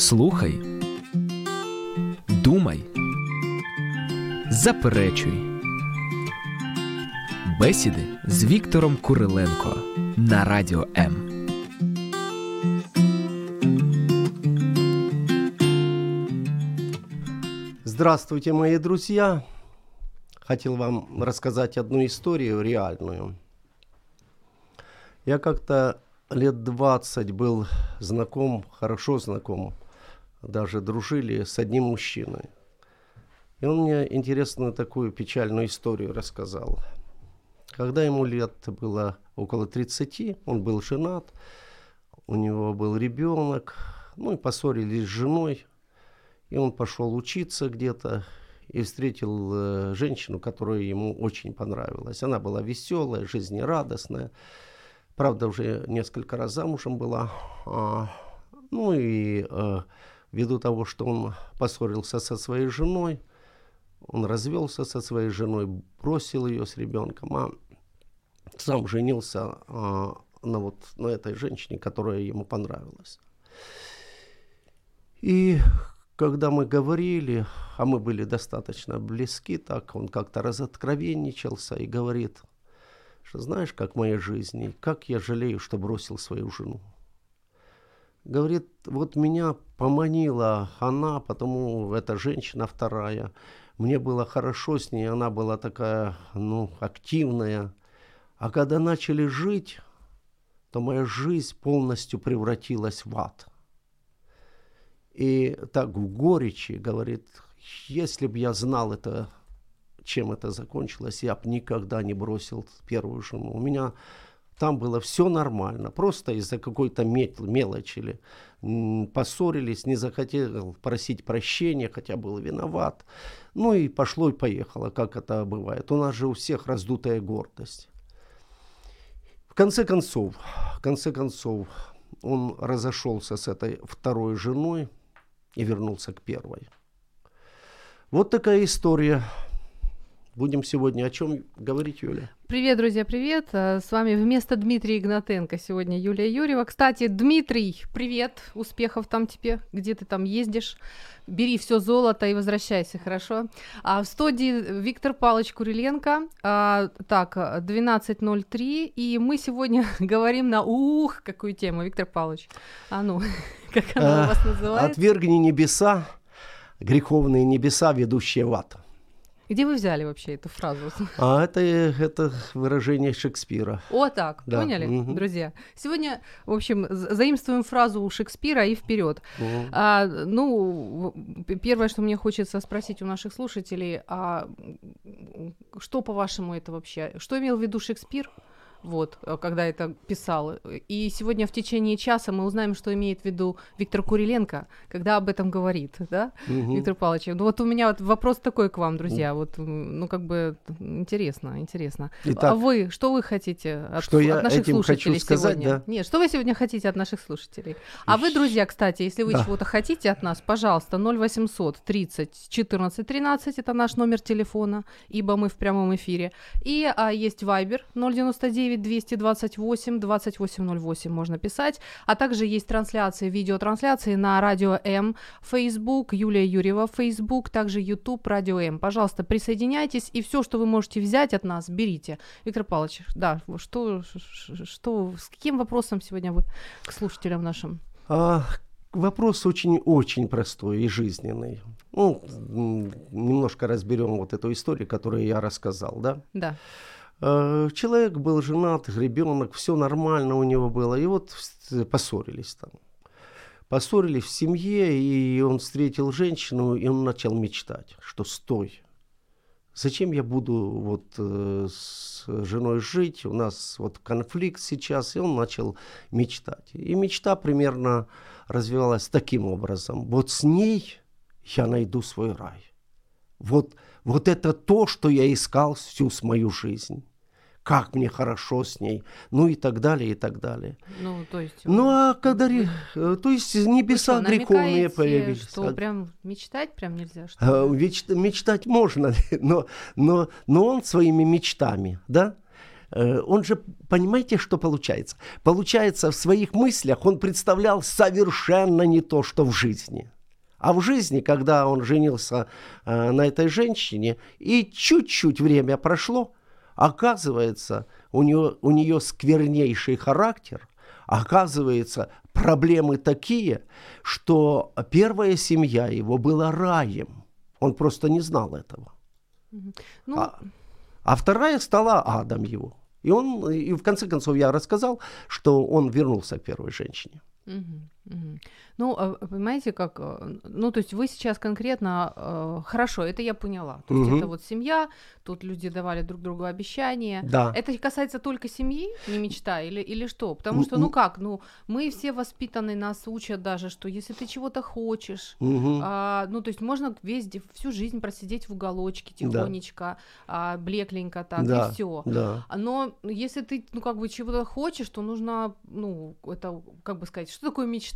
Слухай, думай, заперечуй. Бесіди з Віктором Куриленко на радіо М. Здравствуйте, мои друзья! Хотел вам рассказать одну историю реальную. Я как-то лет 20 был знаком, хорошо знаком, даже дружили с одним мужчиной. И он мне интересную такую печальную историю рассказал. Когда ему лет было около 30, он был женат, у него был ребенок, ну и поссорились с женой, и он пошел учиться где-то и встретил э, женщину, которая ему очень понравилась. Она была веселая, жизнерадостная, правда, уже несколько раз замужем была. А, ну и э, ввиду того, что он поссорился со своей женой, он развелся со своей женой, бросил ее с ребенком, а сам женился а, на, вот, на этой женщине, которая ему понравилась. И когда мы говорили, а мы были достаточно близки, так он как-то разоткровенничался и говорит, что знаешь, как моя жизнь, и как я жалею, что бросил свою жену. Говорит, вот меня поманила она, потому эта женщина вторая. Мне было хорошо с ней, она была такая, ну, активная. А когда начали жить, то моя жизнь полностью превратилась в ад. И так в горечи говорит, если бы я знал это, чем это закончилось, я бы никогда не бросил первую жену. У меня там было все нормально, просто из-за какой-то мелочи или поссорились, не захотел просить прощения, хотя был виноват. Ну и пошло и поехало, как это бывает. У нас же у всех раздутая гордость. В конце концов, в конце концов, он разошелся с этой второй женой и вернулся к первой. Вот такая история. Будем сегодня о чем говорить, Юля? Привет, друзья, привет. А, с вами вместо Дмитрия Игнатенко сегодня Юлия Юрьева. Кстати, Дмитрий, привет, успехов там тебе, где ты там ездишь. Бери все золото и возвращайся, хорошо? А в студии Виктор Павлович Куриленко. А, так, 12.03, и мы сегодня говорим на ух, какую тему, Виктор Павлович. А ну, как она у вас называется? Отвергни небеса, греховные небеса, ведущие в ад. Где вы взяли вообще эту фразу? А это, это выражение Шекспира. О, так, да. поняли, угу. друзья? Сегодня, в общем, заимствуем фразу у Шекспира и вперед. Угу. А, ну, первое, что мне хочется спросить у наших слушателей, а что, по-вашему, это вообще? Что имел в виду Шекспир? Вот, э, когда это писал. И сегодня в течение часа мы узнаем, что имеет в виду Виктор Куриленко, когда об этом говорит, да, угу. Виктор Павлович. Ну вот у меня вот вопрос такой к вам, друзья, вот, ну как бы интересно, интересно. Итак, а вы, что вы хотите от, что я от наших этим слушателей хочу сказать, сегодня? Да? Нет, что вы сегодня хотите от наших слушателей? А вы, друзья, кстати, если вы да. чего-то хотите от нас, пожалуйста, 0800 30 14 13, это наш номер телефона, ибо мы в прямом эфире. И а, есть Viber 099 9 228 2808 можно писать, а также есть трансляции, видеотрансляции на Радио М, Facebook, Юлия Юрьева, Facebook, также YouTube, Радио М. Пожалуйста, присоединяйтесь, и все, что вы можете взять от нас, берите. Виктор Павлович, да, что, что, с каким вопросом сегодня вы к слушателям нашим? А, вопрос очень-очень простой и жизненный. Ну, немножко разберем вот эту историю, которую я рассказал, да? Да. Э, человек был женат, ребенок, все нормально у него было. И вот поссорились там. Поссорились в семье, и он встретил женщину, и он начал мечтать, что стой, зачем я буду вот э, с женой жить, у нас вот конфликт сейчас, и он начал мечтать. И мечта примерно развивалась таким образом, вот с ней я найду свой рай. Вот, вот это то, что я искал всю мою жизнь как мне хорошо с ней, ну и так далее, и так далее. Ну, то есть... Ну, а когда... Вы... Э, то есть небеса что, греховные появились. что а прям мечтать прям нельзя? Что Меч... Мечтать можно, но, но, но он своими мечтами, да, э, он же, понимаете, что получается? Получается, в своих мыслях он представлял совершенно не то, что в жизни. А в жизни, когда он женился э, на этой женщине, и чуть-чуть время прошло, оказывается, у нее, у нее сквернейший характер, оказывается, проблемы такие, что первая семья его была раем. Он просто не знал этого. Ну... А, а вторая стала адом его. И он, и в конце концов я рассказал, что он вернулся к первой женщине. Угу. Ну, а, понимаете, как, э, ну, то есть вы сейчас конкретно, э, хорошо, это я поняла. То есть угу. это вот семья, тут люди давали друг другу обещания. Да. Это касается только семьи, не мечта, или, или что? Потому что, ну как, ну, мы все воспитаны, нас учат даже, что если ты чего-то хочешь, угу. а, ну, то есть можно весь, всю жизнь просидеть в уголочке тихонечко, да. а, блекленько так, да. и все. Да. Но если ты, ну, как бы чего-то хочешь, то нужно, ну, это, как бы сказать, что такое мечта?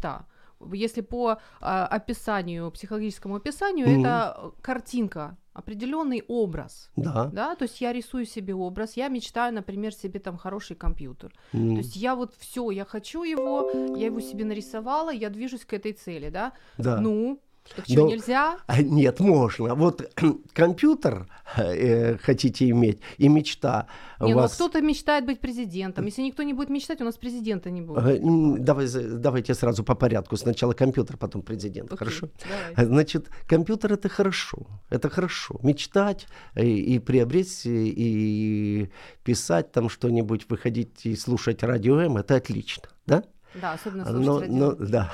Если по а, описанию, психологическому описанию, mm-hmm. это картинка, определенный образ. Да. да. То есть я рисую себе образ, я мечтаю, например, себе там хороший компьютер. Mm-hmm. То есть я вот все, я хочу его, я его себе нарисовала, я движусь к этой цели, да. Да. Ну, так что, Но, нельзя? А, нет, можно. Вот компьютер э, хотите иметь и мечта. Не, ну, вас... ну кто-то мечтает быть президентом. Если никто не будет мечтать, у нас президента не будет. Э, давай, давайте сразу по порядку. Сначала компьютер, потом президент. Окей, хорошо? Давай. Значит, компьютер это хорошо. Это хорошо. Мечтать и, и приобрести, и писать там что-нибудь, выходить и слушать радио М, это отлично. Да? Да, особенно слушать но, но, да.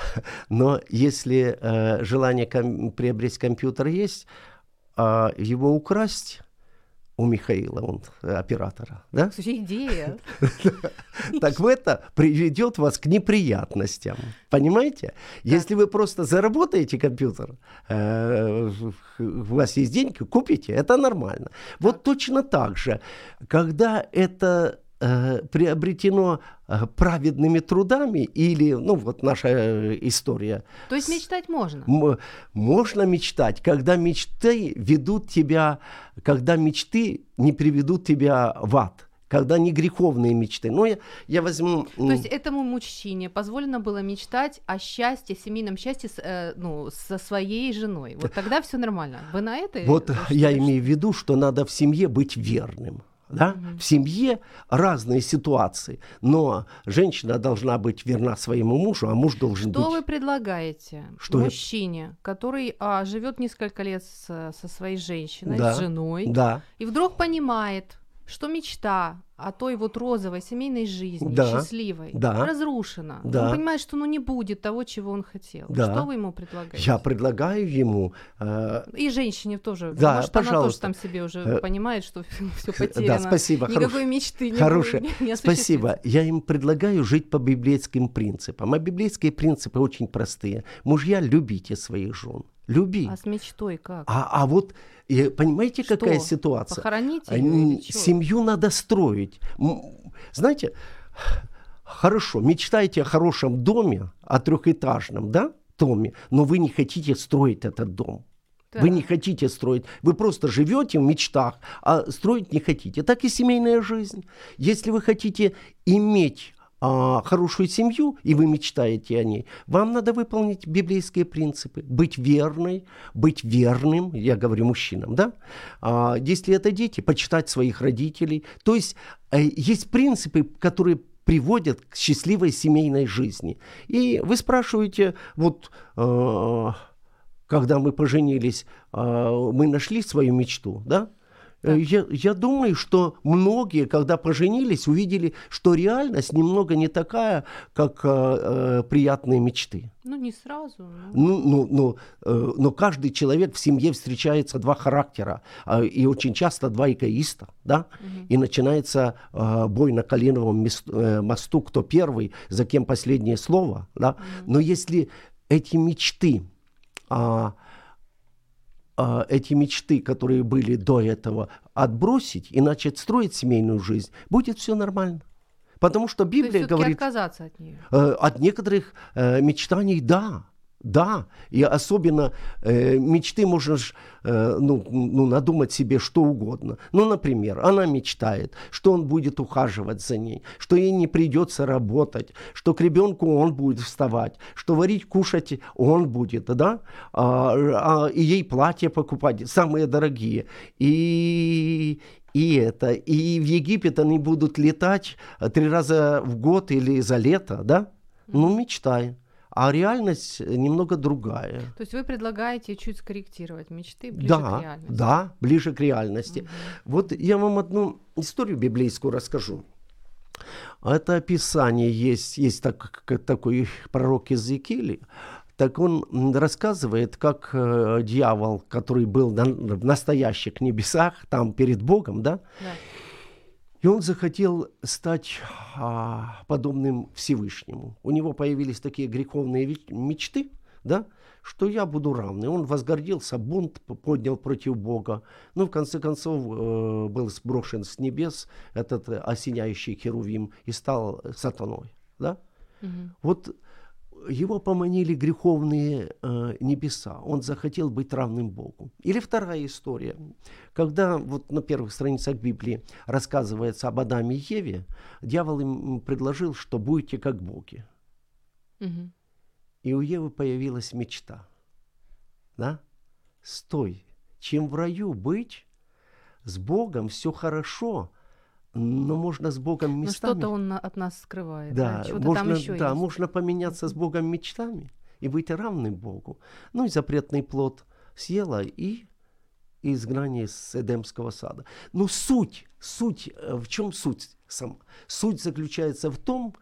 но если э, желание ком- приобрести компьютер есть, э, его украсть у Михаила, он э, оператора, да? Слушай, идея. Так это приведет вас к неприятностям, понимаете? Если вы просто заработаете компьютер, э, у вас есть деньги, купите, это нормально. Вот точно так же, когда это приобретено э, праведными трудами или, ну вот наша э, история. То есть мечтать можно? М- можно мечтать, когда мечты ведут тебя, когда мечты не приведут тебя в ад когда не греховные мечты. Но я, я возьму... То есть этому мужчине позволено было мечтать о счастье, семейном счастье с, э, ну, со своей женой. Вот тогда все нормально. Вы на это? Вот я имею в виду, что надо в семье быть верным да? Угу. В семье разные ситуации, но женщина должна быть верна своему мужу, а муж должен Что быть... вы предлагаете Что мужчине, я... который а, живет несколько лет с, со своей женщиной, да. с женой, да. и вдруг понимает, что мечта о той вот розовой семейной жизни, да, счастливой, да, разрушена. Да. Он понимает, что ну не будет того, чего он хотел. Да. Что вы ему предлагаете? Я предлагаю ему... Э... И женщине тоже. Да, Может, пожалуйста. она тоже там себе уже э... понимает, что все потеряно. Да, спасибо. Никакой хорош... мечты не, Хорошее. не, не Спасибо. Я им предлагаю жить по библейским принципам. А библейские принципы очень простые. Мужья, любите своих жен. Люби. А с мечтой как? А, а вот, и, понимаете, что? какая ситуация? Похоронить ее Семью надо строить. Знаете, хорошо, мечтаете о хорошем доме, о трехэтажном, да, доме, но вы не хотите строить этот дом. Да. Вы не хотите строить, вы просто живете в мечтах, а строить не хотите. Так и семейная жизнь. Если вы хотите иметь а, хорошую семью, и вы мечтаете о ней, вам надо выполнить библейские принципы. Быть верной, быть верным, я говорю мужчинам, да? А, если это дети, почитать своих родителей. То есть э, есть принципы, которые приводят к счастливой семейной жизни. И вы спрашиваете, вот... Э, когда мы поженились, э, мы нашли свою мечту, да? Э, я, я думаю, что многие, когда поженились, увидели, что реальность немного не такая, как э, э приятные мечты. Ну, не сразу. Но... Ну, ну, ну, э, но каждый человек в семье встречается два характера, э, и очень часто два эгоиста, да? Угу. И начинается э, бой на Калиновом мест, э, мосту, кто первый, за кем последнее слово, да? Угу. Но если эти мечты... Э, а, эти мечты, которые были до этого, отбросить и начать строить семейную жизнь, будет все нормально. Потому что Библия говорит... отказаться от нее? Э, от некоторых э, мечтаний, да. Да, и особенно э, мечты можно ж, э, ну, ну, надумать себе что угодно. Ну, например, она мечтает, что он будет ухаживать за ней, что ей не придется работать, что к ребенку он будет вставать, что варить, кушать он будет, да, а, а, и ей платье покупать, самые дорогие. И, и это, и в Египет они будут летать три раза в год или за лето, да? Ну, мечтай а реальность немного другая. То есть вы предлагаете чуть скорректировать мечты ближе да, к реальности? Да, ближе к реальности. Угу. Вот я вам одну историю библейскую расскажу. Это описание есть, есть так, такой пророк Иезекииль, так он рассказывает, как э, дьявол, который был на, в настоящих небесах, там перед Богом, да, да и он захотел стать а, подобным Всевышнему. У него появились такие греховные мечты, да, что я буду равный. Он возгордился, бунт поднял против Бога. Ну, в конце концов, э, был сброшен с небес этот осеняющий херувим и стал сатаной. Да? Угу. Вот его поманили греховные э, небеса. Он захотел быть равным Богу. Или вторая история. Когда вот на первых страницах Библии рассказывается об Адаме и Еве, дьявол им предложил, что будете как боги. Угу. И у Евы появилась мечта. Да? Стой, чем в раю быть, с Богом все хорошо – но можно с Богом ну, местами... Но что-то он от нас скрывает. Да, да? можно, там еще да, есть. можно поменяться с Богом мечтами и быть равным Богу. Ну и запретный плод съела и изгнание с Эдемского сада. Но суть, суть, э, в чем суть сам? Суть заключается в том,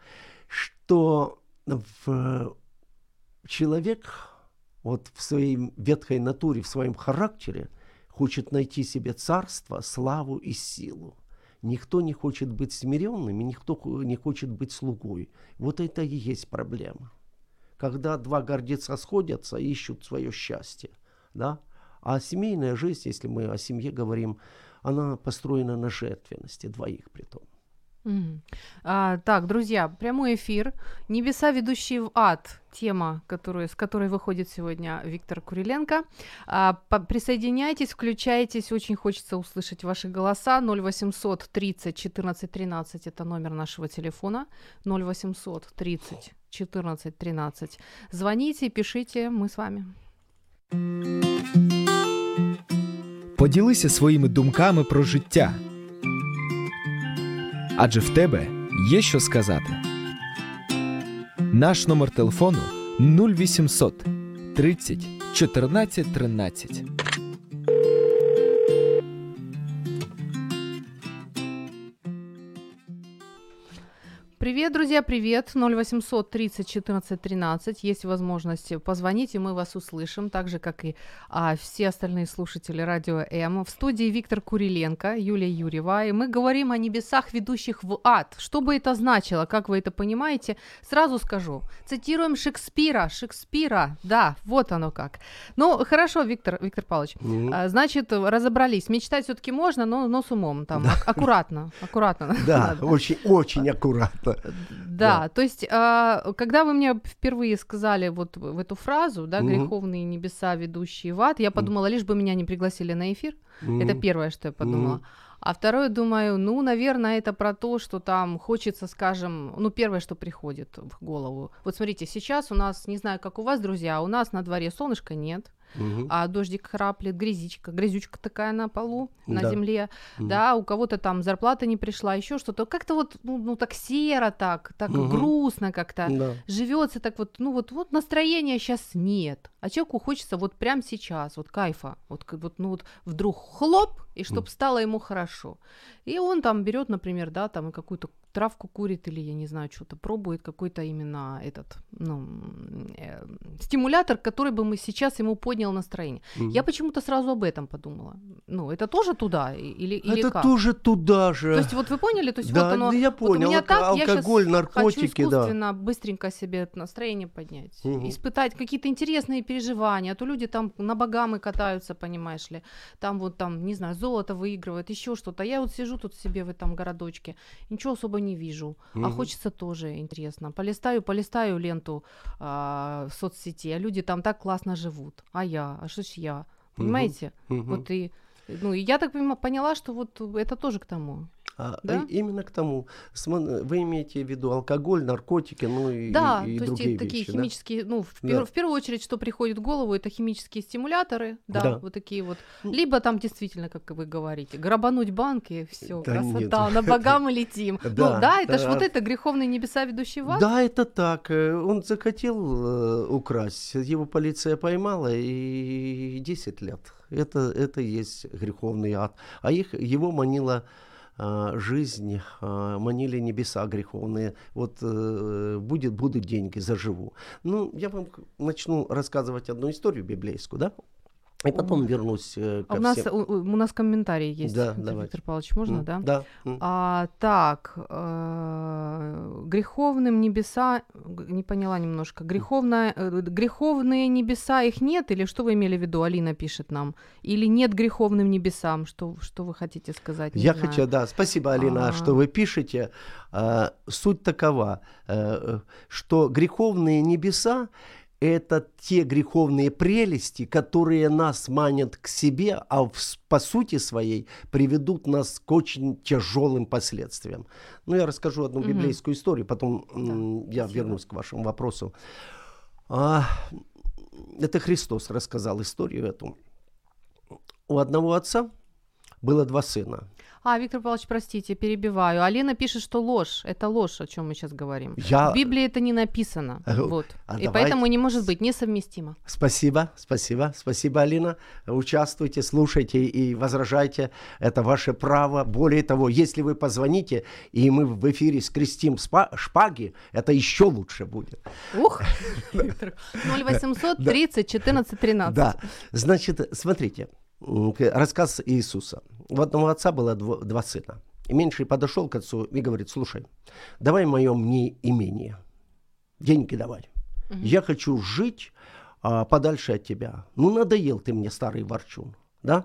что в человек вот в своей ветхой натуре, в своем характере хочет найти себе царство, славу и силу. Никто не хочет быть смиренным, и никто не хочет быть слугой. Вот это и есть проблема. Когда два гордеца сходятся, ищут свое счастье. Да? А семейная жизнь, если мы о семье говорим, она построена на жертвенности двоих при том. Mm. А, так, друзья, прямой эфир. Небеса, ведущие в ад. Тема, которую, с которой выходит сегодня Виктор Куриленко. А, по, присоединяйтесь, включайтесь. Очень хочется услышать ваши голоса. 0800 30 14 13 это номер нашего телефона. 0800 30 14 13. Звоните, пишите, мы с вами. Поділися своїми думками про життя – адже в тебе є що сказати. Наш номер телефону 0800 30 14 13. Привет, друзья, привет. 0800 30 14 13. Есть возможность позвонить, и мы вас услышим, так же, как и а, все остальные слушатели Радио М. В студии Виктор Куриленко, Юлия Юрьева, и мы говорим о небесах, ведущих в ад. Что бы это значило, как вы это понимаете? Сразу скажу. Цитируем Шекспира. Шекспира, да, вот оно как. Ну, хорошо, Виктор, Виктор Павлович. Mm-hmm. Значит, разобрались. Мечтать все-таки можно, но, но с умом, там, да. аккуратно, аккуратно. Да, очень, очень аккуратно. Да, да, то есть, а, когда вы мне впервые сказали вот в эту фразу, да, греховные небеса, ведущие в ад, я подумала, лишь бы меня не пригласили на эфир. Это первое, что я подумала. А второе, думаю, ну, наверное, это про то, что там хочется, скажем, ну, первое, что приходит в голову. Вот смотрите, сейчас у нас, не знаю, как у вас, друзья, у нас на дворе солнышка нет, угу. а дождик храплет, грязичка, грязючка такая на полу, на да. земле, угу. да, у кого-то там зарплата не пришла, еще что-то, как-то вот, ну, ну так серо так, так угу. грустно как-то, да. живется так вот, ну вот, вот настроения сейчас нет, а человеку хочется вот прямо сейчас, вот кайфа, вот, вот ну вот вдруг хлоп, и чтобы стало ему хорошо. И он там берет, например, да, там какую-то травку курит или, я не знаю, что-то пробует, какой-то именно этот, ну, э, стимулятор, который бы мы сейчас ему поднял настроение. Mm-hmm. Я почему-то сразу об этом подумала. Ну, это тоже туда или, или Это как? тоже туда же. То есть вот вы поняли? То есть да, вот оно, я понял. Вот у меня так, алкоголь, я наркотики, хочу искусственно, да. быстренько себе настроение поднять, mm-hmm. испытать какие-то интересные переживания, а то люди там на богамы катаются, понимаешь ли, там вот там, не знаю, золото выигрывают, еще что-то. Я вот сижу тут себе в этом городочке, ничего особо не вижу. А Мгм. хочется тоже интересно. Полистаю, полистаю ленту а, в соцсети, а люди там так классно живут. А я? А что ж я? Понимаете? Мгм. Вот и ну, и я так поняла, что вот это тоже к тому. А, Да? и- именно к тому. Вы имеете в виду алкоголь, наркотики, ну и, Да, и, и то есть другие и такие вещи, да? химические, ну, в, Да. пер- в первую очередь, что приходит в голову, это химические стимуляторы, да, Да. вот такие вот. Ну. Либо там действительно, как вы говорите, грабануть банки, все, Да красота, нет. на бога мы летим. ну Да, да, это ж да. вот это греховные небеса, ведущие в ад. Да, это так. Э, Он захотел э, украсть, его полиция поймала и 10 лет. Это, это и есть греховный ад. А их, его манила жизнь, а, манили небеса греховные. Вот э, будет, будут деньги, заживу. Ну, я вам начну рассказывать одну историю библейскую, да? И потом вернусь э, ко А у нас, всем. у, у нас комментарий есть, Да, Виктор давайте. Павлович, можно, М, да? Да. м. А, так, э, греховным небеса, не поняла немножко, греховная, э, греховные небеса их нет, или что вы имели в виду, Алина пишет нам, или нет греховным небесам, что, что вы хотите сказать? Не Я знаю. хочу, да, спасибо, Алина, А. что вы пишете. А, суть такова, э, что греховные небеса это те греховные прелести, которые нас манят к себе, а в, по сути своей приведут нас к очень тяжелым последствиям. Ну, я расскажу одну Мгм. библейскую историю, потом м, я спасибо. вернусь к вашему вопросу. А, это Христос рассказал историю эту. У одного отца было два сына. А, Виктор Павлович, простите, перебиваю. Алина пишет, что ложь, это ложь, о чем мы сейчас говорим. Я... В Библии это не написано, А, вот. а И давайте- поэтому не может быть несовместимо. Спасибо, спасибо, спасибо, Алина. Участвуйте, слушайте и возражайте. Это ваше право. Более того, если вы позвоните, и мы в эфире скрестим спа- шпаги, это еще лучше будет. Ух, Виктор. 0800 30 14 13. Да, значит, смотрите, рассказ Иисуса. У одного отца было два сына. И меньший подошел к отцу и говорит, слушай, давай мое мне имение, деньги давай. Я хочу жить а, подальше от тебя. Ну, надоел ты мне, старый ворчун, да?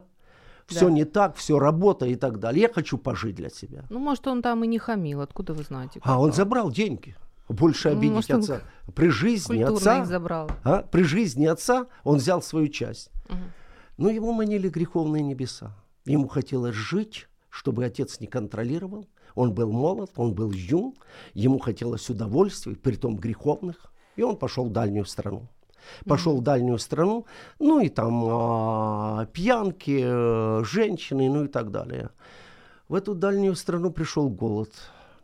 Все Да. не так, все работа и так далее. Я хочу пожить для себя. Ну, может, он там и не хамил, откуда вы знаете? А он забрал деньги. Больше Ну, обидеть может, отца. При жизни отца, забрал. а, при жизни отца он взял свою часть. Мгм. Но его манили греховные небеса. Ему хотелось жить, чтобы отец не контролировал. Он был молод, он был юн, ему хотелось удовольствий, притом греховных. И он пошел в дальнюю страну. Пошел в дальнюю страну, ну и там а, пьянки, э, женщины, ну и так далее. В эту дальнюю страну пришел голод.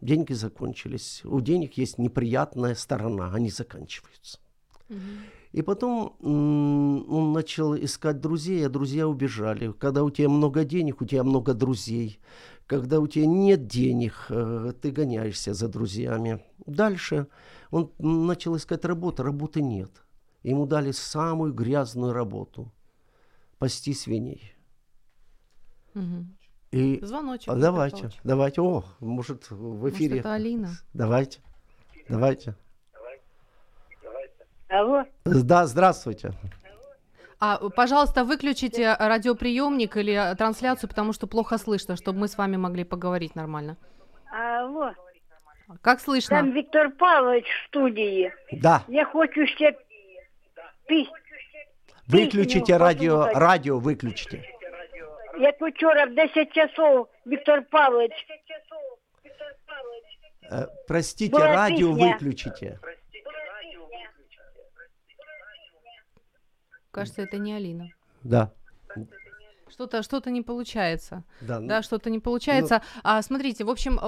Деньги закончились. У денег есть неприятная сторона, они заканчиваются. И потом он начал искать друзей, а друзья убежали. Когда у тебя много денег, у тебя много друзей. Когда у тебя нет денег, э, ты гоняешься за друзьями. Дальше он начал искать работу, работы нет. Ему дали самую грязную работу – пасти свиней. Мгм. И Звоночек. а, давайте, давайте. О, может, в Может, эфире. это Алина? Давайте, давайте. Алло, Да, здравствуйте. А, пожалуйста, выключите радиоприемник или э, трансляцию, потому что плохо слышно, чтобы мы с вами могли поговорить нормально. алло, Как слышно? там Віктор Павлович в студії. Да, Я хочу ще піс... выключите Песню радио, послухати. радио выключите. Як вчора в 10 часов Віктор Павлович. Э, Простите, Была радио песня. выключите. Кажется, это не Алина. Да. Что-то что не получается. Да, ну, Да, что-то не получается. а, смотрите, в общем,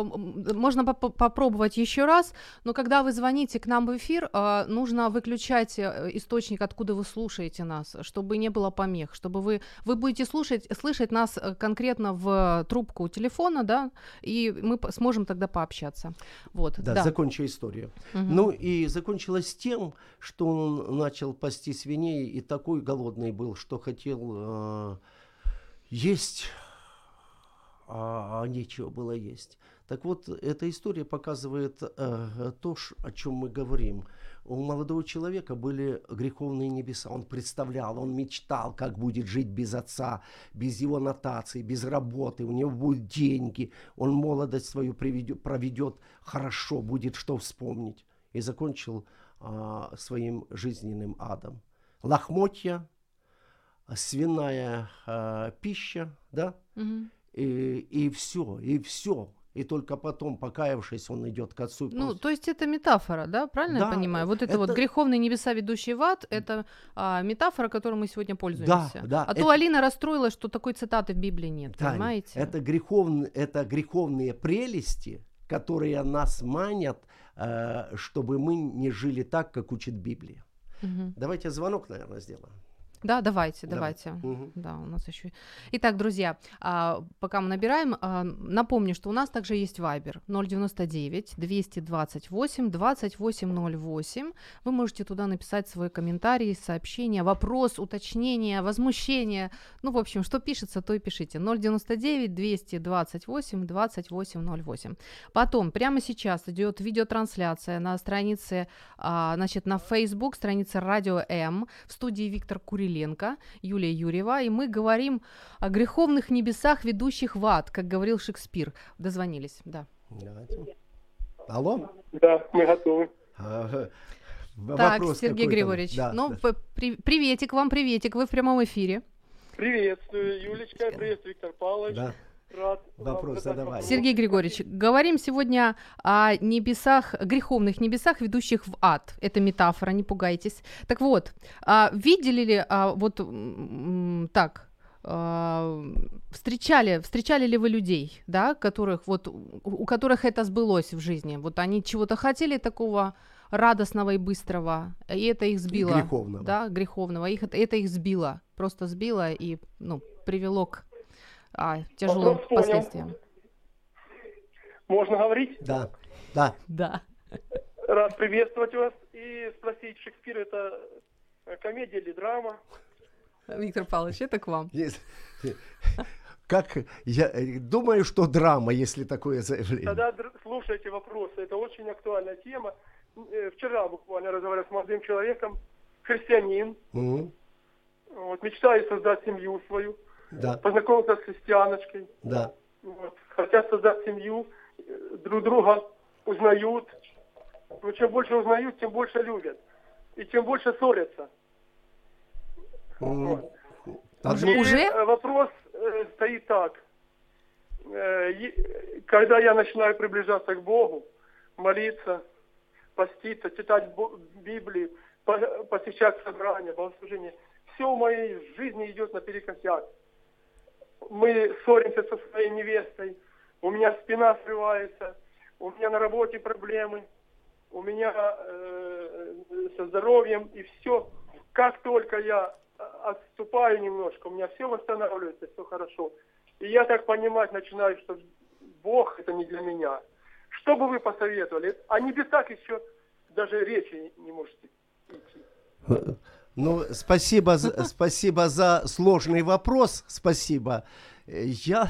можно поп- попробовать еще раз, но когда вы звоните к нам в эфир, а, нужно выключать э, источник, откуда вы слушаете нас, чтобы не было помех, чтобы вы вы будете слушать, слышать нас э, конкретно в трубку телефона, да, и мы сможем тогда пообщаться. Вот, да, да. закончу историю. Мгм. Ну и закончилось тем, что он начал пасти свиней и такой голодный был, что хотел э, есть, а, а нечего было есть. Так вот, эта история показывает э, то, о чем мы говорим. У молодого человека были греховные небеса. Он представлял, он мечтал, как будет жить без отца, без его нотации, без работы. У него будут деньги. Он молодость свою приведет, проведет хорошо, будет что вспомнить. И закончил а, своим жизненным адом. Лохмотья, свиная а, пища, да, Мгм. и, и все, и все. И только потом, покаявшись, он идет к отцу. Ну, просит. то есть это метафора, да, правильно я Да, понимаю? Вот это, вот это- греховные небеса, ведущие в ад, это а, метафора, которой мы сегодня пользуемся. да, а то это- Алина расстроилась, что такой цитаты в Библии нет, Таня, понимаете? Это, греховн- это греховные прелести, которые нас манят, э, чтобы мы не жили так, как учит Библия. Мгм. Давайте звонок, наверное, сделаем. Да, давайте, Давай. давайте. Мгм. Да, у нас еще. Итак, друзья, а, пока мы набираем, а, напомню, что у нас также есть Viber 099 228 2808. Вы можете туда написать свой комментарий, сообщение, вопрос, уточнение, возмущение. Ну, в общем, что пишется, то и пишите. 099 228 2808. Потом, прямо сейчас идет видеотрансляция на странице, а, значит, на Facebook, странице Радио М, в студии Виктор Куриленко, Юлия Юрьева, и мы говорим о греховных небесах, ведущих в ад, как говорил Шекспир. Дозвонились, да. Давайте. Алло? Да, мы готовы. Ага. В- так, вопрос Сергей. Григорьевич, Да, ну, да. при- приветик вам, приветик, вы в прямом эфире. Приветствую, Юлечка, приветствую, Виктор Павлович. Да. Вопрос вопрос. Сергей Григорьевич, говорим сегодня о небесах, греховных небесах, ведущих в ад. Это метафора, не пугайтесь. Так вот, а, видели ли, а, вот так, а, встречали, встречали ли вы людей, да, которых вот, у которых это сбылось в жизни? Вот они чего-то хотели такого радостного и быстрого, и это их сбило. греховного. Да, греховного. Их, это, это их сбило, просто сбило и ну, привело к а, тяжелым Вопрос понял. последствиям. Можно говорить? Да, да. Да. Рад приветствовать вас и спросить, Шекспир это э, комедия или драма? Виктор Павлович, это к вам. Как я э, думаю, что драма, если такое заявление. Тогда слушайте вопросы, это очень актуальная тема. Э, Вчера буквально разговаривал с молодым человеком, христианин, Мгм. вот, мечтает создать семью свою, Да, познакомился с христианочкой, да. вот, хотят создать семью, друг друга узнают. Но чем больше узнают, тем больше любят. И тем больше ссорятся. Мгм. Вот. Одну- И, Уже? вопрос э, стоит так. Э, Когда я начинаю приближаться к Богу, молиться, поститься, читать Бо- Библию, по- посещать собрания, богослужения, все в моей жизни идет наперекосяк. Мы ссоримся со своей невестой, у меня спина срывается, у меня на работе проблемы, у меня э, со здоровьем и все. Как только я э, отступаю немножко, у меня все восстанавливается, все хорошо. И я так понимать начинаю, что Бог это не для меня. Что бы вы посоветовали? О небесах еще даже речи не можете идти. Ну, спасибо, за- спасибо за сложный вопрос, спасибо. Я,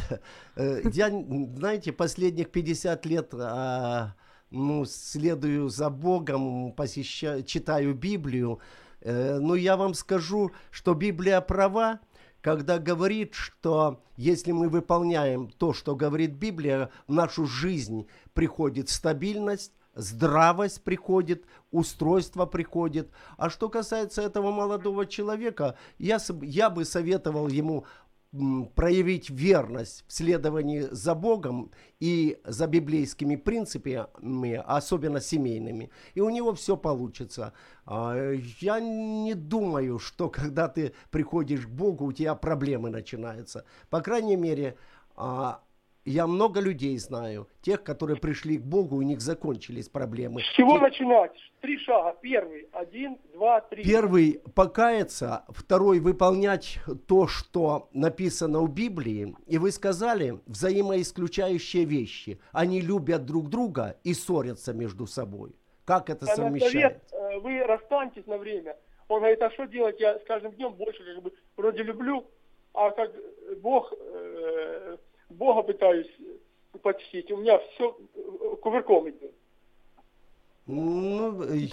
э, я, знаете, последних 50 лет а, ну, следую за Богом, посещаю, читаю Библию. Э, Но я вам скажу, что Библия права, когда говорит, что если мы выполняем то, что говорит Библия, в нашу жизнь приходит стабильность, здравость приходит, устройство приходит. А что касается этого молодого человека, я, я бы советовал ему проявить верность в следовании за Богом и за библейскими принципами, особенно семейными. И у него все получится. А, Я не думаю, что когда ты приходишь к Богу, у тебя проблемы начинаются. По крайней мере, а, я много людей знаю, тех, которые пришли к Богу, у них закончились проблемы. С чего Те- начинать? Три шага. Первый. Один, два, три. Первый покаяться, второй выполнять то, что написано в Библии. И вы сказали взаимоисключающие вещи. Они любят друг друга и ссорятся между собой. Как это Я на совмещается? совет, э, вы расстаньтесь на время. Он говорит, а что делать? Я с каждым днем больше как бы вроде люблю, а как Бог, э, Бога пытаюсь почтить. У меня все кувырком идет. Ну, э,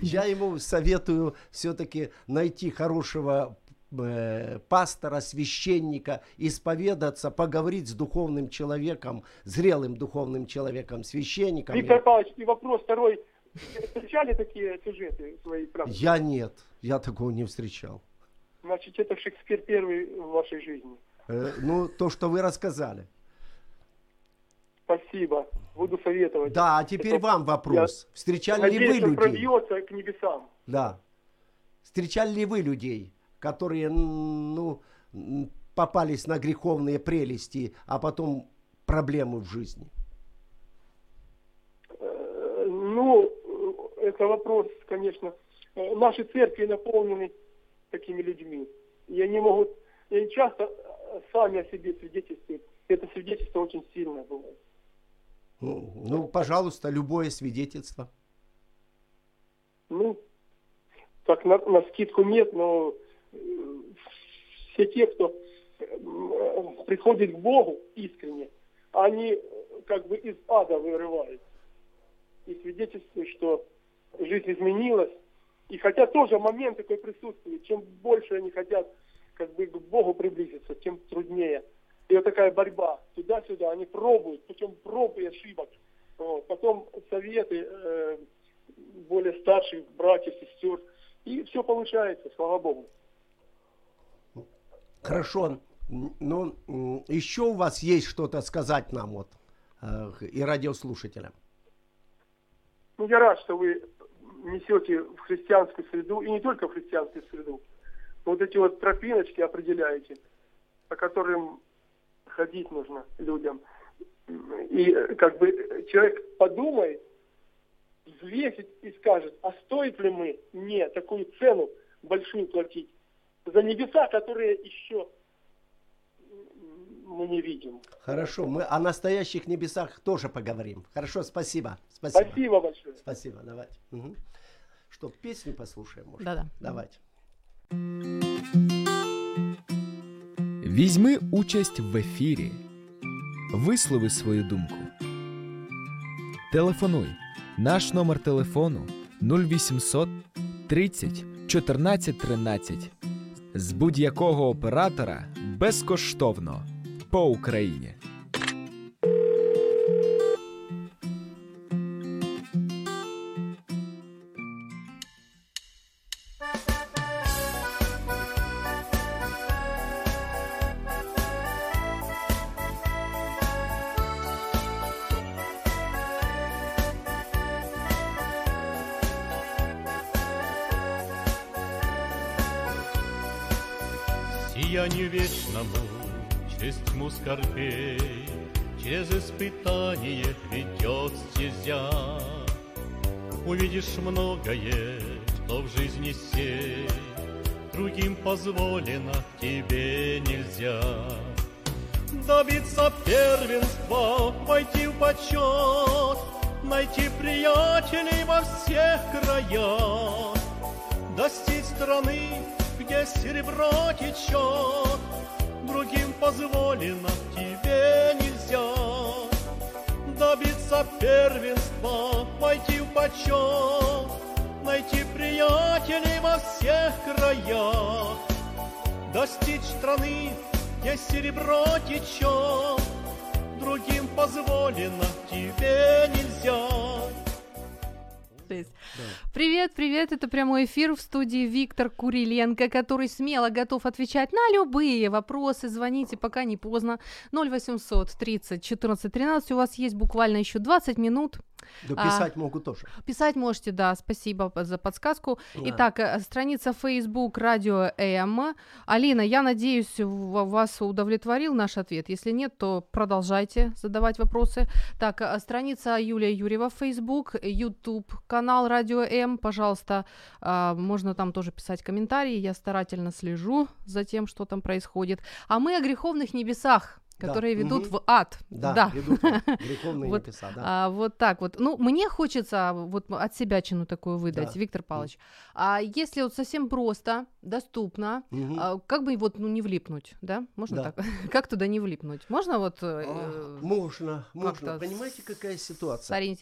я ему советую все-таки найти хорошего э, пастора, священника, исповедаться, поговорить с духовным человеком, зрелым духовным человеком, священником. Виктор Павлович, и вопрос второй. Встречали такие сюжеты свои? правда? Я нет, я такого не встречал. Значит, это Шекспир первый в вашей жизни. Э, ну, то, что вы рассказали. Спасибо. Буду советовать. Да, а теперь Это- вам вопрос. Встречали ли вы Надеюсь, людей? пробьется к небесам. Да. Встречали ли вы людей, которые, ну, попались на греховные прелести, а потом проблемы в жизни? Э, Ну, это вопрос, конечно. Э, Наши церкви наполнены такими людьми. И они могут, и часто сами о себе свидетельствуют. Это свидетельство очень сильное бывает. Ну, ну, пожалуйста, любое свидетельство. Ну, так на, на скидку нет, но э, все те, кто э, приходит к Богу искренне, они э, как бы из ада вырывают. И свидетельствуют, что жизнь изменилась. И хотя тоже момент такой присутствует, чем больше они хотят как бы к Богу приблизиться, тем труднее. И вот такая борьба туда-сюда, они пробуют, причем проб и ошибок. Вот. Потом советы э, более старших братьев, сестер. И все получается, слава Богу. Хорошо. Ну, еще у вас есть что-то сказать нам вот э, и радиослушателям? Ну, я рад, что вы несете в христианскую среду, и не только в христианскую среду, вот эти вот тропиночки определяете, по которым ходить нужно людям. И э, как бы человек подумает, взвесит и скажет, а стоит ли мы не такую цену большую платить за небеса, которые еще мы не видим. Хорошо, мы о настоящих небесах тоже поговорим. Хорошо, спасибо. Спасибо. Спасибо большое. Спасибо, давайте. Мгм. Что, песню послушаем, может? Да-да. Давайте. Візьми участь в ефірі. Вислови свою думку. Телефонуй. Наш номер телефону 0800 30 14 13. З будь-якого оператора безкоштовно по Україні. Испытание ведет стезя. Увидишь многое, что в жизни сей, Другим позволено, тебе нельзя. Добиться первенства, войти в почет, Найти приятелей во всех краях, Достичь страны, где серебро течет, Другим позволено, тебе нельзя. Добиться первенства, войти в почет, Найти приятелей во всех краях, Достичь страны, где серебро течет, Другим позволено, тебе нельзя. Привет, привет, это прямой эфир в студии Виктор Куриленко, который смело готов отвечать на любые вопросы. Звоните, пока не поздно. 0800 30 14 13. У вас есть буквально еще 20 минут. Да А. писать могут тоже. Писать можете, да, спасибо за подсказку. Да. Итак, э, страница Facebook Радио М. Алина, я надеюсь, вас удовлетворил наш ответ. Если нет, то продолжайте задавать вопросы. Так, э, страница Юлия Юрьева Facebook, YouTube канал Радио М. Пожалуйста, а, можно там тоже писать комментарии. Я старательно слежу за тем, что там происходит. А мы о греховных небесах, Да. которые ведут Мгм. в ад. Да, ведут вот греховные Вот, небеса, да. А, вот так вот. Ну, мне хочется вот от себя чину такую выдать, Да. Виктор Павлович. А если вот совсем просто, доступно. Мгм. А, как бы вот ну, не влипнуть, да? Можно Да. так? как туда не влипнуть? Можно вот э, А, Можно, можно. Понимаете, какая ситуация?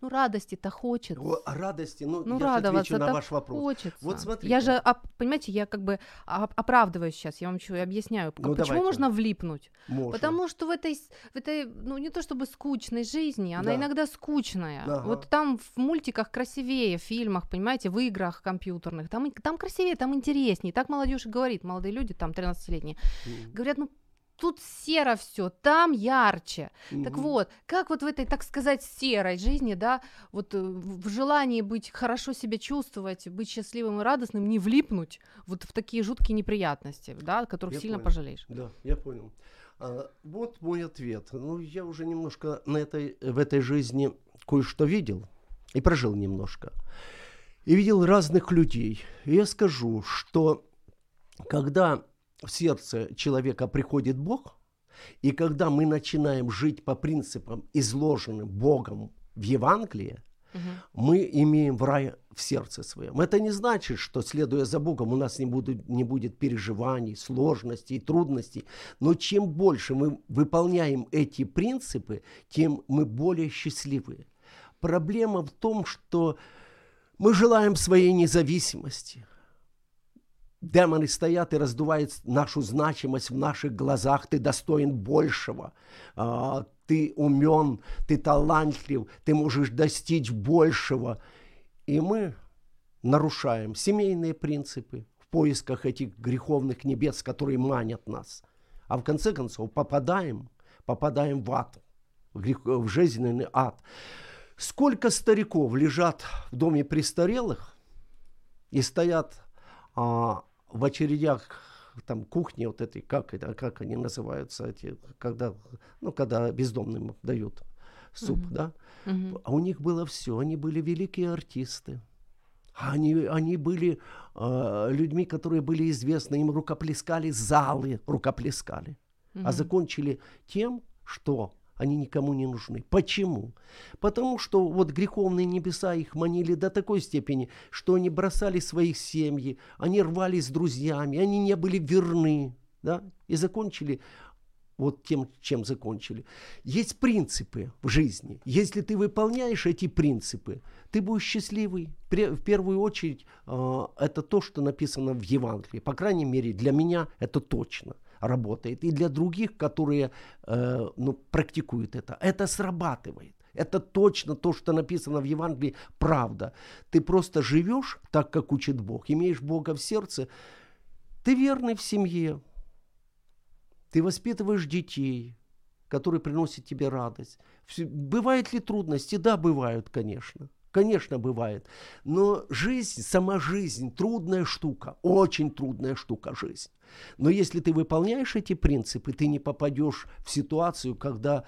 Ну, радости-то хочется. О, а радости, ну, Ну, я радоваться отвечу на ваш вопрос. хочется. Вот смотрите. Я же, понимаете, я как бы оп- оправдываюсь сейчас, я вам чё, объясняю. Ну, почему давайте. можно влипнуть? Можно. Потому что в этой, в этой, ну не то чтобы скучной жизни, она Да. иногда скучная. Ага. Вот там в мультиках красивее, в фильмах, понимаете, в играх компьютерных, там, там красивее, там интереснее. Так молодежь и говорит, молодые люди, там 13-летние, Мгм. говорят, ну тут серо все, там ярче. Так Мгм. вот, как вот в этой, так сказать, серой жизни, да, вот э, в желании быть хорошо себя чувствовать, быть счастливым и радостным, не влипнуть вот в такие жуткие неприятности, да, от которых Я сильно понял. пожалеешь. Да, я понял. А, вот мой ответ. Ну, я уже немножко на этой, в этой жизни кое-что видел и прожил немножко. И видел разных людей. И я скажу, что когда в сердце человека приходит Бог, и когда мы начинаем жить по принципам, изложенным Богом в Евангелии, Мгм. мы имеем в рай в сердце своем. Это не значит, что, следуя за Богом, у нас не будет, не будет переживаний, сложностей, трудностей. Но чем больше мы выполняем эти принципы, тем мы более счастливы. Проблема в том, что мы желаем своей независимости. Демоны стоят и раздувают нашу значимость в наших глазах. Ты достоин большего. А, ты умен, ты талантлив, ты можешь достичь большего. И мы нарушаем семейные принципы в поисках этих греховных небес, которые манят нас. А в конце концов попадаем, попадаем в ад, в, грех- в жизненный ад. Сколько стариков лежат в доме престарелых и стоят а, в очередях там кухни вот этой, как это, как они называются эти, когда, ну, когда бездомным дают суп, Мгм. да? Мгм. А у них было все, они были великие артисты. Они, они были э, людьми, которые были известны, им рукоплескали залы, рукоплескали. А Мгм. закончили тем, что они никому не нужны. Почему? Потому что вот греховные небеса их манили до такой степени, что они бросали своих семьи, они рвались с друзьями, они не были верны, да, и закончили вот тем, чем закончили. Есть принципы в жизни. Если ты выполняешь эти принципы, ты будешь счастливый. В первую очередь, э, это то, что написано в Евангелии. По крайней мере, для меня это точно работает. И для других, которые э, ну, практикуют это, это срабатывает. Это точно то, что написано в Евангелии, правда. Ты просто живешь так, как учит Бог, имеешь Бога в сердце, ты верный в семье, ты воспитываешь детей, которые приносят тебе радость. Бывают ли трудности? Да, бывают, конечно. Конечно, бывает. Но жизнь, сама жизнь, трудная штука, очень трудная штука жизнь. Но если ты выполняешь эти принципы, ты не попадешь в ситуацию, когда,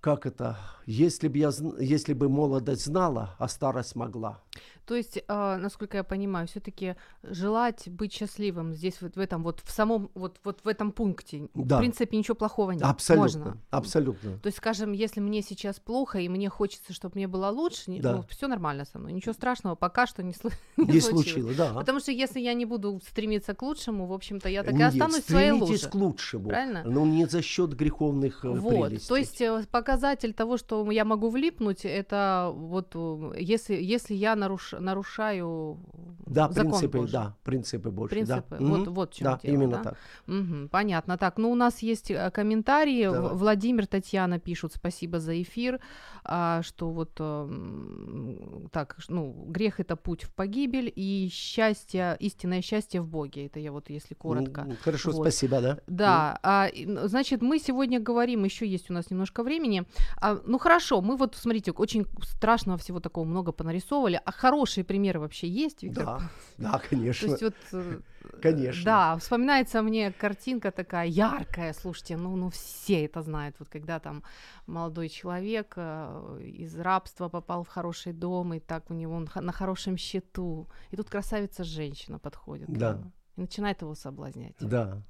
как это, если бы, я, если бы молодость знала, а старость могла. То есть, а, насколько я понимаю, все-таки желать быть счастливым здесь вот в этом вот в самом вот вот в этом пункте, Да. в принципе, ничего плохого нет. Абсолютно, Можно. абсолютно. То есть, скажем, если мне сейчас плохо и мне хочется, чтобы мне было лучше, Да. ну, все нормально со мной, ничего страшного пока что не, не Не случилось. случилось, да. Потому что если я не буду стремиться к лучшему, в общем-то, я так и Нет, останусь в своей стремитесь луже. к лучшему. Правильно? Но не за счет греховных э, Вот, прелестей. то есть э, показатель того, что я могу влипнуть, это вот э, если, если я наруш, нарушаю Да, закон принципы, Божий. да, принципы Божьи. Принципы, да. вот- вот в чём Да, дело, именно да? так. Мгм, понятно. Так, ну у нас есть э, комментарии. Давай. Владимир, Татьяна пишут спасибо за эфир, а, что вот эм, так, ну грех это путь в погибель и счастье, истинное счастье в Боге. Это я вот если коротко. Хорошо, Вот. спасибо, да. Да, а, и, н- значит, мы сегодня говорим, еще есть у нас немножко времени. А, ну хорошо, мы вот, смотрите, очень страшного всего такого много понарисовывали, а хорошие примеры вообще есть, Виктор? Да, да, То конечно. есть вот... э, Конечно. Да, вспоминается мне картинка такая яркая, слушайте, ну, ну все это знают, вот когда там молодой человек э, из рабства попал в хороший дом, и так у него он на хорошем счету, и тут красавица женщина подходит к Да. нему и начинает его соблазнять. Да,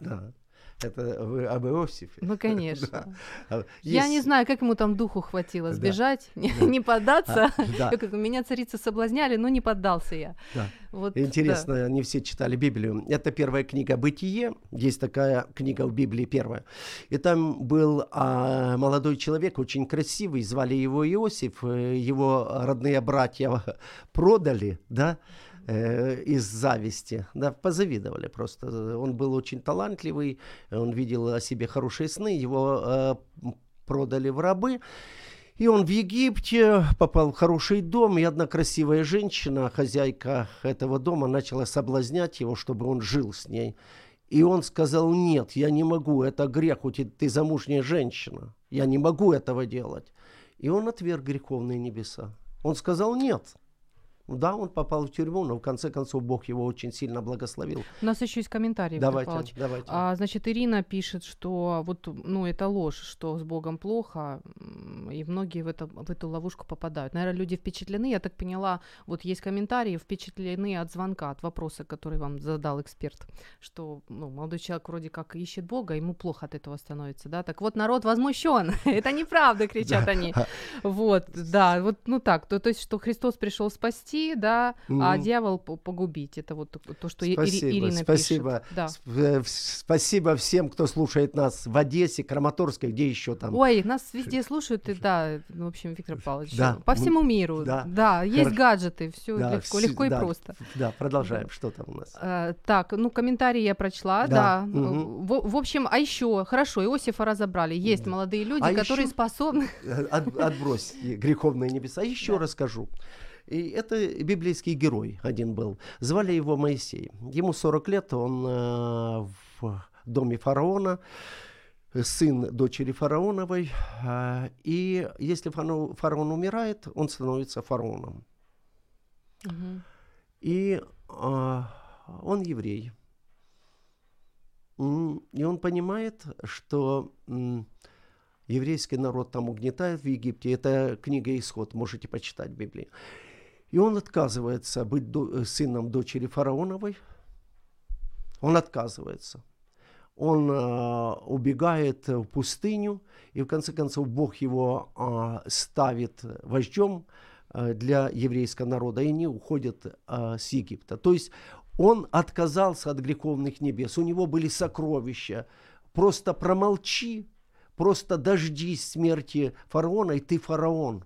да. Это вы об Иосифе? Ну, конечно. Да. А, Я есть- не знаю, как ему там духу хватило Да. сбежать, не, Да. не поддаться. А, да. Как Меня царицы соблазняли, но не поддался я. Да. Вот, Интересно, не все читали Библию. Это первая книга «Бытие». Есть такая книга в Библии первая. И там был а, молодой человек, очень красивый, звали его Иосиф. Э, Его родные братья продали, да, э, из зависти, да, позавидовали просто. Он был очень талантливый, он видел о себе хорошие сны, его э, продали в рабы. И он в Египте попал в хороший дом, и одна красивая женщина, хозяйка этого дома, начала соблазнять его, чтобы он жил с ней. И он сказал, нет, я не могу, это грех, у тебя, ты замужняя женщина, я не могу этого делать. И он отверг греховные небеса. Он сказал, нет. Да, он попал в тюрьму, но в конце концов Бог его очень сильно благословил. У нас еще есть комментарий, Виктор Давайте, Павлович. давайте. А, значит, Ирина пишет, что вот, ну, это ложь, что с Богом плохо, и многие в, это, в эту ловушку попадают. Наверное, люди впечатлены, я так поняла, вот есть комментарии, впечатлены от звонка, от вопроса, который вам задал эксперт, что, ну, молодой человек вроде как ищет Бога, ему плохо от этого становится, да, так вот народ возмущен, это неправда, кричат они. Вот, да, вот, ну так, то есть, что Христос пришел спасти, да, а Мгм. дьявол по- погубить, это вот то, что И- Спасибо, Ирина спасибо. пишет. Да. Сп- э, Спасибо всем, кто слушает нас в Одессе, Краматорской, где еще там. Ой, нас везде слушают, и да, ну, в общем, Виктор Павлович, Да, по всему миру, да. да, есть Хорошо. гаджеты, все Да, легко, легко и да, просто. Да, продолжаем. Что там у нас? Э, так, ну комментарии я прочла, Да, да. мгм. В, в общем, а еще, хорошо, Иосифа разобрали. Есть молодые люди, А которые ещё- способны. От- отбрось и греховные небеса. Еще Да. расскажу. И это библейский герой один был. Звали его Моисей. Ему 40 лет, он э, в доме фараона, э, сын дочери фараоновой. э, И если фараон, фараон умирает, он становится фараоном. Мгм. И а, он еврей. И он понимает, что еврейский народ там угнетает в Египте. Это книга Исход, можете почитать в Библии. И он отказывается быть до- э, сыном дочери фараоновой. Он отказывается. Он а, убегает в пустыню, и в конце концов Бог его а, ставит вождем а, для еврейского народа, и они уходят а, с Египта. То есть он отказался от греховных небес, у него были сокровища. Просто промолчи, просто дождись смерти фараона, и ты фараон.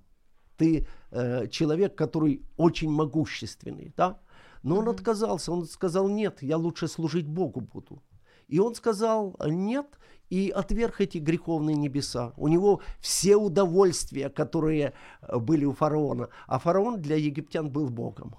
Ты э, человек, который очень могущественный, да? Но он отказался, он сказал, нет, я лучше служить Богу буду. И он сказал нет и отверг эти греховные небеса. У него все удовольствия, которые э, были у фараона. А фараон для египтян был Богом.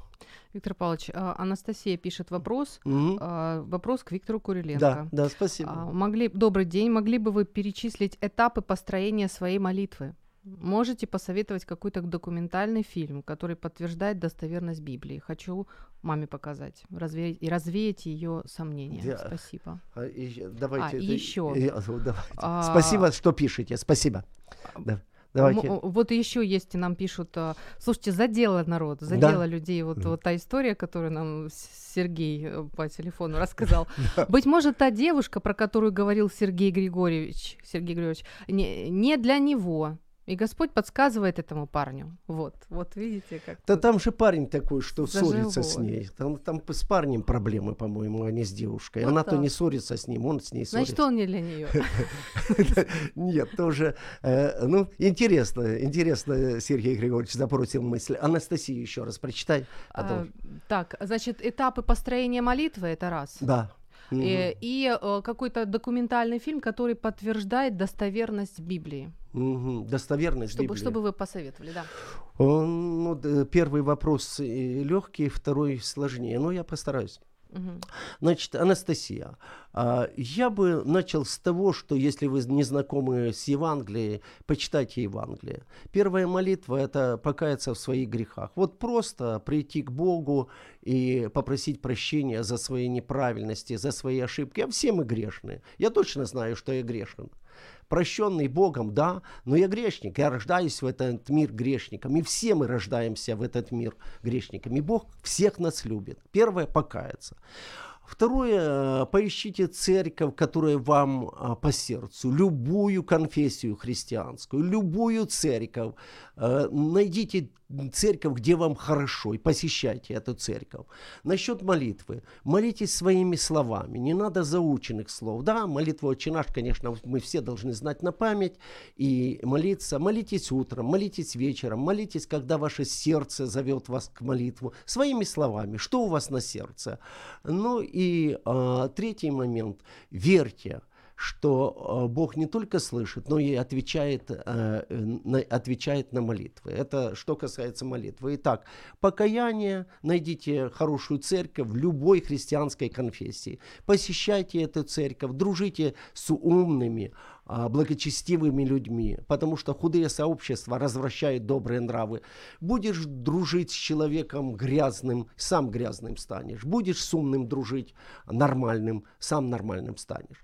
Виктор Павлович, а, Анастасия пишет вопрос. А, Вопрос к Виктору Куриленко. Да, да, спасибо. А, Могли, добрый день. Могли бы вы перечислить этапы построения своей молитвы? Можете посоветовать какой-то документальный фильм, который подтверждает достоверность Библии? Хочу маме показать развеять, и развеять ее сомнения. Да. Спасибо. А, и- давайте. А, ты- ещё. и- а, давайте. А, Спасибо, что пишете. Спасибо. Да, Давайте. М- Вот еще есть, нам пишут, а, слушайте, задела народ, задела людей вот, Мгм. вот та история, которую нам Сергей э, по телефону рассказал. Быть может, та девушка, про которую говорил Сергей Григорьевич, Сергей Григорьевич, не, не для него. И Господь подсказывает этому парню. Вот, вот видите, как... Да там же парень такой, что Зажило. ссорится с ней. Там, там с парнем проблемы, по-моему, а не с девушкой. Вот Она то не ссорится с ним, он с ней ссорится. Значит, он не для нее. Нет, тоже, э, ну, интересно, интересно, Сергей Григорьевич забросил мысль. Анастасию еще раз прочитай. потом. А, Так, значит, этапы построения молитвы это раз. Да. Мгм. Э, И э, какой-то документальный фильм, который подтверждает достоверность Библии. Мгм. Достоверность Чтобы, Библии. чтобы вы посоветовали, да. Он, ну, первый вопрос легкий, второй сложнее. Но я постараюсь. Значит, Анастасия, а, я бы начал с того, что если вы не знакомы с Евангелием, почитайте Евангелие. Первая молитва – это покаяться в своих грехах. Вот просто прийти к Богу и попросить прощения за свои неправильности, за свои ошибки. А все мы грешные. Я точно знаю, что я грешен. Прощенный Богом, да, но я грешник, я рождаюсь в этот мир грешником, и все мы рождаемся в этот мир грешником, и Бог всех нас любит. Первое – покаяться. Второе, поищите церковь, которая вам а, по сердцу, любую конфессию христианскую, любую церковь. Э, найдите церковь, где вам хорошо, и посещайте эту церковь. Насчет молитвы. Молитесь своими словами, не надо заученных слов. Да, молитву «Отче наш», конечно, мы все должны знать на память и молиться. Молитесь утром, молитесь вечером, молитесь, когда ваше сердце зовет вас к молитву. Своими словами, что у вас на сердце. Ну и а, третий момент. Верьте что э, Бог не только слышит, но и отвечает, э, отвечает на молитвы. Это что касается молитвы. Итак, покаяние, найдите хорошую церковь в любой христианской конфессии. Посещайте эту церковь, дружите с умными, а, благочестивыми людьми, потому что худые сообщества развращают добрые нравы. Будешь дружить с человеком грязным, сам грязным станешь. Будешь с умным дружить, нормальным, сам нормальным станешь.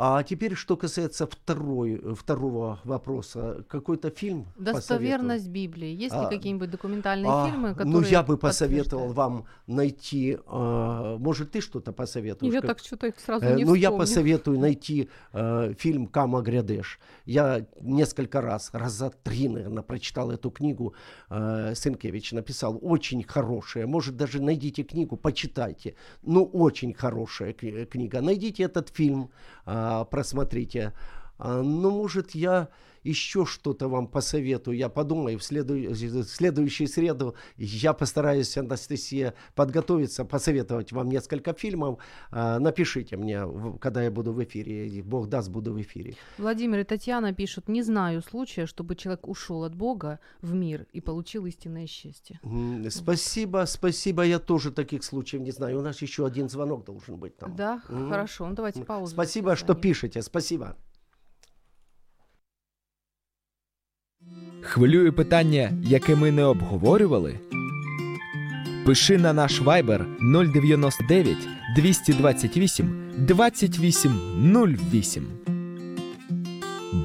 А теперь, что касается второй, второго вопроса. Какой-то фильм Достоверность посоветую? Библии. Есть ли а, какие-нибудь документальные а, фильмы, которые Ну, я бы посоветовал вам найти... А, может, ты что-то посоветуешь? Я как... так что-то их сразу э, не Ну, я посоветую найти а, фильм «Кама Грядеш». Я несколько раз, раза три, наверное, прочитал эту книгу. А, Сынкевич написал. Очень хорошая. Может, даже найдите книгу, почитайте. Ну, очень хорошая книга. Найдите этот фильм, просмотрите. А, ну, может, я еще что-то вам посоветую. Я подумаю, в, следу... в следующую среду я постараюсь, Анастасия, подготовиться, посоветовать вам несколько фильмов. А, напишите мне, когда я буду в эфире. Бог даст, буду в эфире. Владимир и Татьяна пишут, не знаю случая, чтобы человек ушел от Бога в мир и получил истинное счастье. Спасибо, спасибо. Я тоже таких случаев не знаю. У нас еще один звонок должен быть там. Да, mm. хорошо. Ну давайте паузу. Спасибо, что пишете. Спасибо. Хвилює питання, яке ми не обговорювали? Пиши на наш Viber 099 228 2808.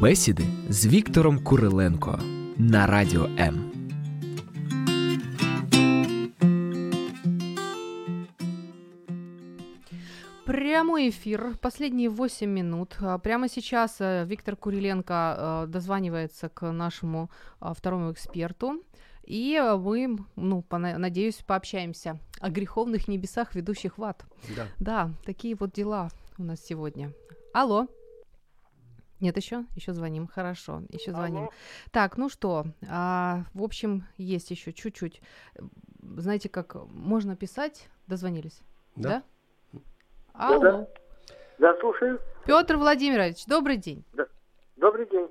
Бесіди з Віктором Куриленко на Радіо М. Прямой эфир, последние 8 минут. А, прямо сейчас э, Виктор Куриленко э, дозванивается к нашему а, второму эксперту. И мы, ну, надеюсь, пообщаемся о греховных небесах, ведущих в ад. Да. Да, такие вот дела у нас сегодня. Алло. Нет, еще? Еще звоним. Хорошо, еще звоним. Алло. Так, ну что, а, в общем, есть еще чуть-чуть. Знаете, как можно писать? Дозвонились. Да? да? Алло. Да, да. слушаю. Петр Владимирович, добрый день. Да. Добрый день.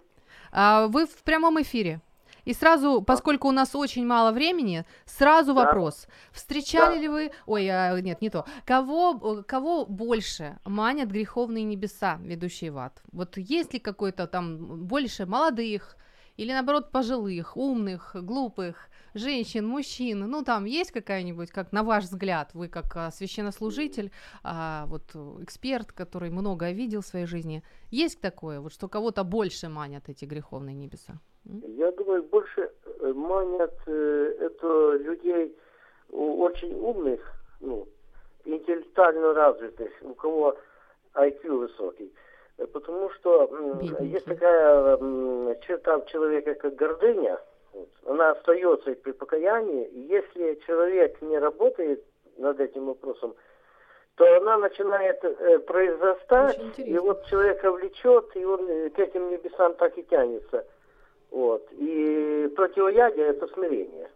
А, вы в прямом эфире. И сразу, поскольку у нас очень мало времени, сразу да. вопрос. Встречали да. ли вы... Ой, а, нет, не то. Кого, кого больше манят греховные небеса, ведущие в ад? Вот есть ли какой-то там больше молодых или, наоборот, пожилых, умных, глупых? Женщин, мужчин, ну там есть какая-нибудь, как на ваш взгляд, вы как а, священнослужитель, а, вот эксперт, который много видел в своей жизни, есть такое, вот что кого-то больше манят эти греховные небеса? Я думаю, больше э, манят э, это людей очень умных, ну, интеллектуально развитых, у кого IQ высокий. Потому что Бедненький. есть такая черта человека, как гордыня – она остается и при покаянии. Если человек не работает над этим вопросом, то она начинает э, произрастать, и вот человека влечет, и он э, к этим небесам так и тянется. Вот. И противоядие это смирение.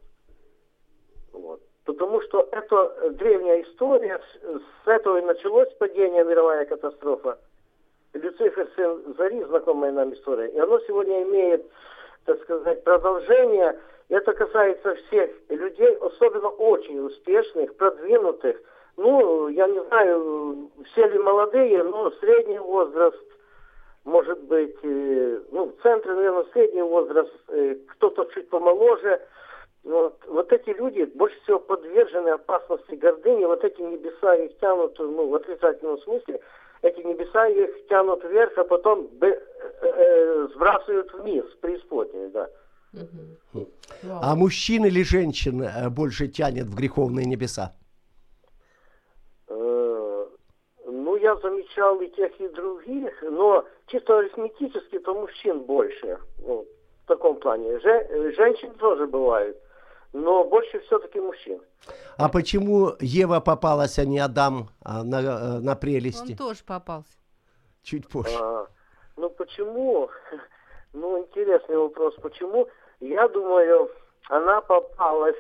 Вот. Потому что это древняя история, с этого и началось падение, мировая катастрофа. Люцифер, сын Зари, знакомая нам история. И оно сегодня имеет так сказать, продолжение. Это касается всех людей, особенно очень успешных, продвинутых. Ну, я не знаю, все ли молодые, но средний возраст, может быть, э, ну, в центре, наверное, средний возраст, э, кто-то чуть помоложе. Вот, вот эти люди больше всего подвержены опасности гордыни, вот эти небеса их тянут, ну, в отрицательном смысле, эти небеса их тянут вверх, а потом э, э, сбрасывают вниз, преисподнюю, да. А мужчин или женщин э, больше тянет в греховные небеса? Э, я замечал и тех, и других, но чисто арифметически, то мужчин больше. Ну, в таком плане. Же, э, женщин тоже бывают, но больше все-таки мужчин. А почему Ева попалась, а не Адам а, на, э, на прелести? Он тоже попался. Чуть позже. А, ну почему? Ну, интересный вопрос. Почему? Я думаю, она попалась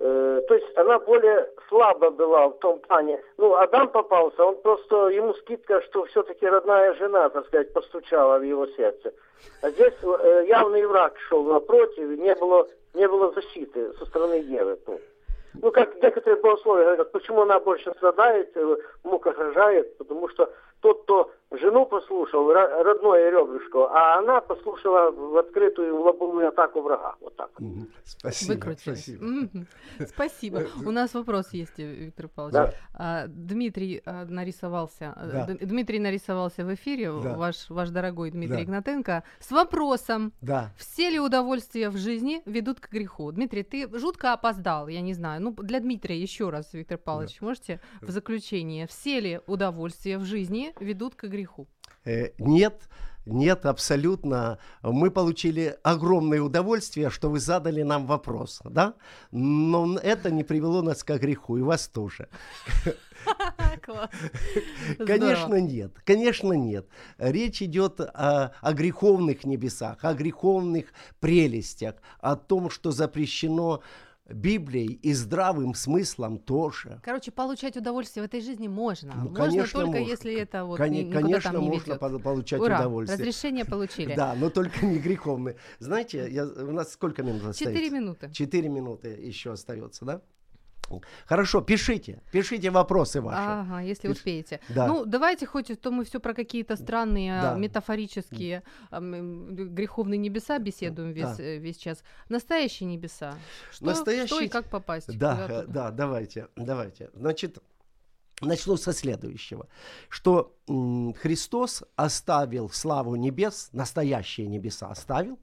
Э, то есть она более слабо была в том плане. Ну, Адам попался, он просто, ему скидка, что все-таки родная жена, так сказать, постучала в его сердце. А здесь э, явный враг шел напротив, не было, не было защиты со стороны Евы. Ну, ну как некоторые богословия говорят, почему она больше страдает, в э, муках рожает, потому что тот, кто жену послушал, родное ребрышко, а она послушала в открытую лобовую атаку врага. Вот так. Спасибо. Выкрутились. Спасибо. Мгм. Спасибо. У нас вопрос есть, э, Виктор Павлович. Да. А, Дмитрий а, нарисовался. а, Да. Дмитрий нарисовался в эфире, Да. ваш, ваш дорогой Дмитрий Да. Игнатенко, с вопросом. Да. Все ли удовольствия в жизни ведут к греху? Дмитрий, ты жутко опоздал, я не знаю. Ну, для Дмитрия еще раз, Виктор Павлович, можете в заключение. Все ли удовольствия в жизни ведут к греху? Э, Нет, нет, абсолютно. Мы получили огромное удовольствие, что вы задали нам вопрос, да? Но это не привело нас к греху, и вас тоже. Конечно, нет. Конечно, нет. Речь идет о, о греховных небесах, о греховных прелестях, о том, что запрещено Библией и здравым смыслом тоже. Короче, получать удовольствие в этой жизни можно. Ну, можно конечно, только можно. если это вот никуда конечно, там не можно ведет. по- получать Ура, удовольствие. разрешение получили. Да, но только не греховные. Знаете, я, у нас сколько минут остается? Четыре минуты. Четыре минуты еще остается, да? Хорошо, пишите, пишите вопросы ваши. Ага, если Пиш- успеете. Да. Ну, давайте хоть то мы все про какие-то странные, Да. метафорические ам, м, греховные небеса беседуем весь, Да. э, весь час. Настоящие небеса. Что, Настоящие- что и как попасть? Да, э, да, давайте, давайте. Значит, начну со следующего, что м, Христос оставил славу небес, настоящие небеса оставил,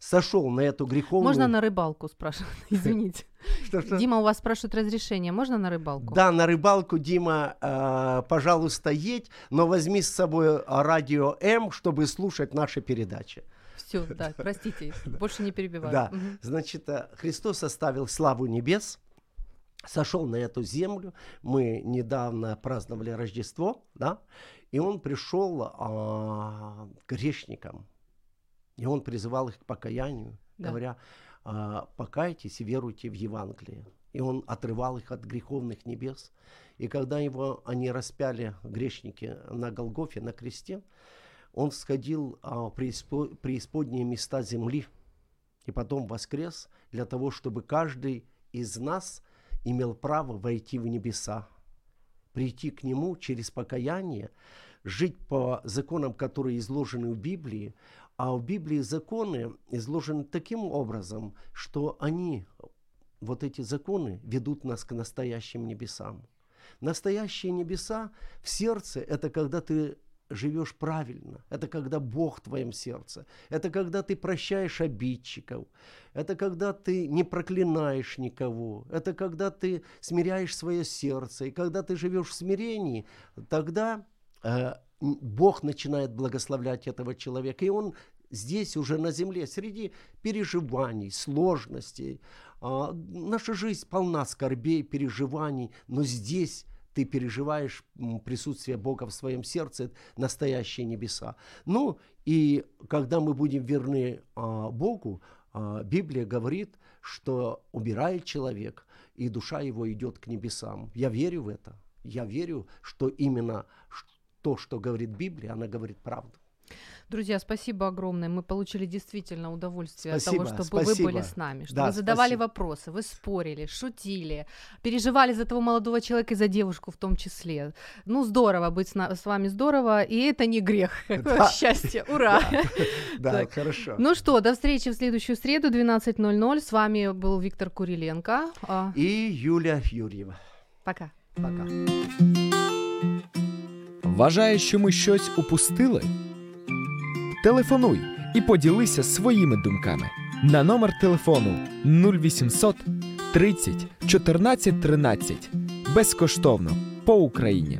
сошел на эту греховную... Можно на рыбалку, спрашивают. Извините. Что-что? Дима, у вас спрашивают разрешение. Можно на рыбалку? Да, на рыбалку, Дима, э, пожалуйста, едь, но возьми с собой радио М, чтобы слушать наши передачи. Все, да, простите, больше не перебиваю. Да, значит, э, Христос оставил славу небес, сошел на эту землю. Мы недавно праздновали Рождество, да, и он пришел а, к грешникам, и он призывал их к покаянию, Да. говоря, а, покайтесь и веруйте в Евангелие. И он отрывал их от греховных небес. И когда его они распяли, грешники, на Голгофе, на кресте, он сходил а, в преиспо- преисподние места земли и потом воскрес для того, чтобы каждый из нас имел право войти в небеса, прийти к Нему через покаяние, жить по законам, которые изложены в Библии, а в Библии законы изложены таким образом, что они, вот эти законы, ведут нас к настоящим небесам. Настоящие небеса в сердце – это когда ты живешь правильно, это когда Бог в твоем сердце, это когда ты прощаешь обидчиков, это когда ты не проклинаешь никого, это когда ты смиряешь свое сердце, и когда ты живешь в смирении, тогда э, Бог начинает благословлять этого человека, и он здесь уже на земле, среди переживаний, сложностей. А, наша жизнь полна скорбей, переживаний, но здесь ты переживаешь присутствие Бога в своем сердце, настоящие небеса. Ну, и когда мы будем верны а, Богу, а, Библия говорит, что умирает человек, и душа его идет к небесам. Я верю в это. Я верю, что именно то, что говорит Библия, она говорит правду. Друзья, спасибо огромное. Мы получили действительно удовольствие от Спасибо, того, чтобы вы спасибо. были с нами, что Да, вы задавали спасибо. вопросы, вы спорили, шутили, переживали за того молодого человека и за девушку в том числе. Ну, здорово быть с, на- с вами, здорово, и это не грех. Какое Да. счастье, ура! Да, хорошо. Ну что, до встречи в следующую среду, 12.00. С вами был Виктор Куриленко. А, И Юлия Юрьева. Пока. Пока. Вважаєш, що ми щось упустили? Телефонуй і поділися своїми думками на номер телефону 0800 30 14 13 безкоштовно по Україні.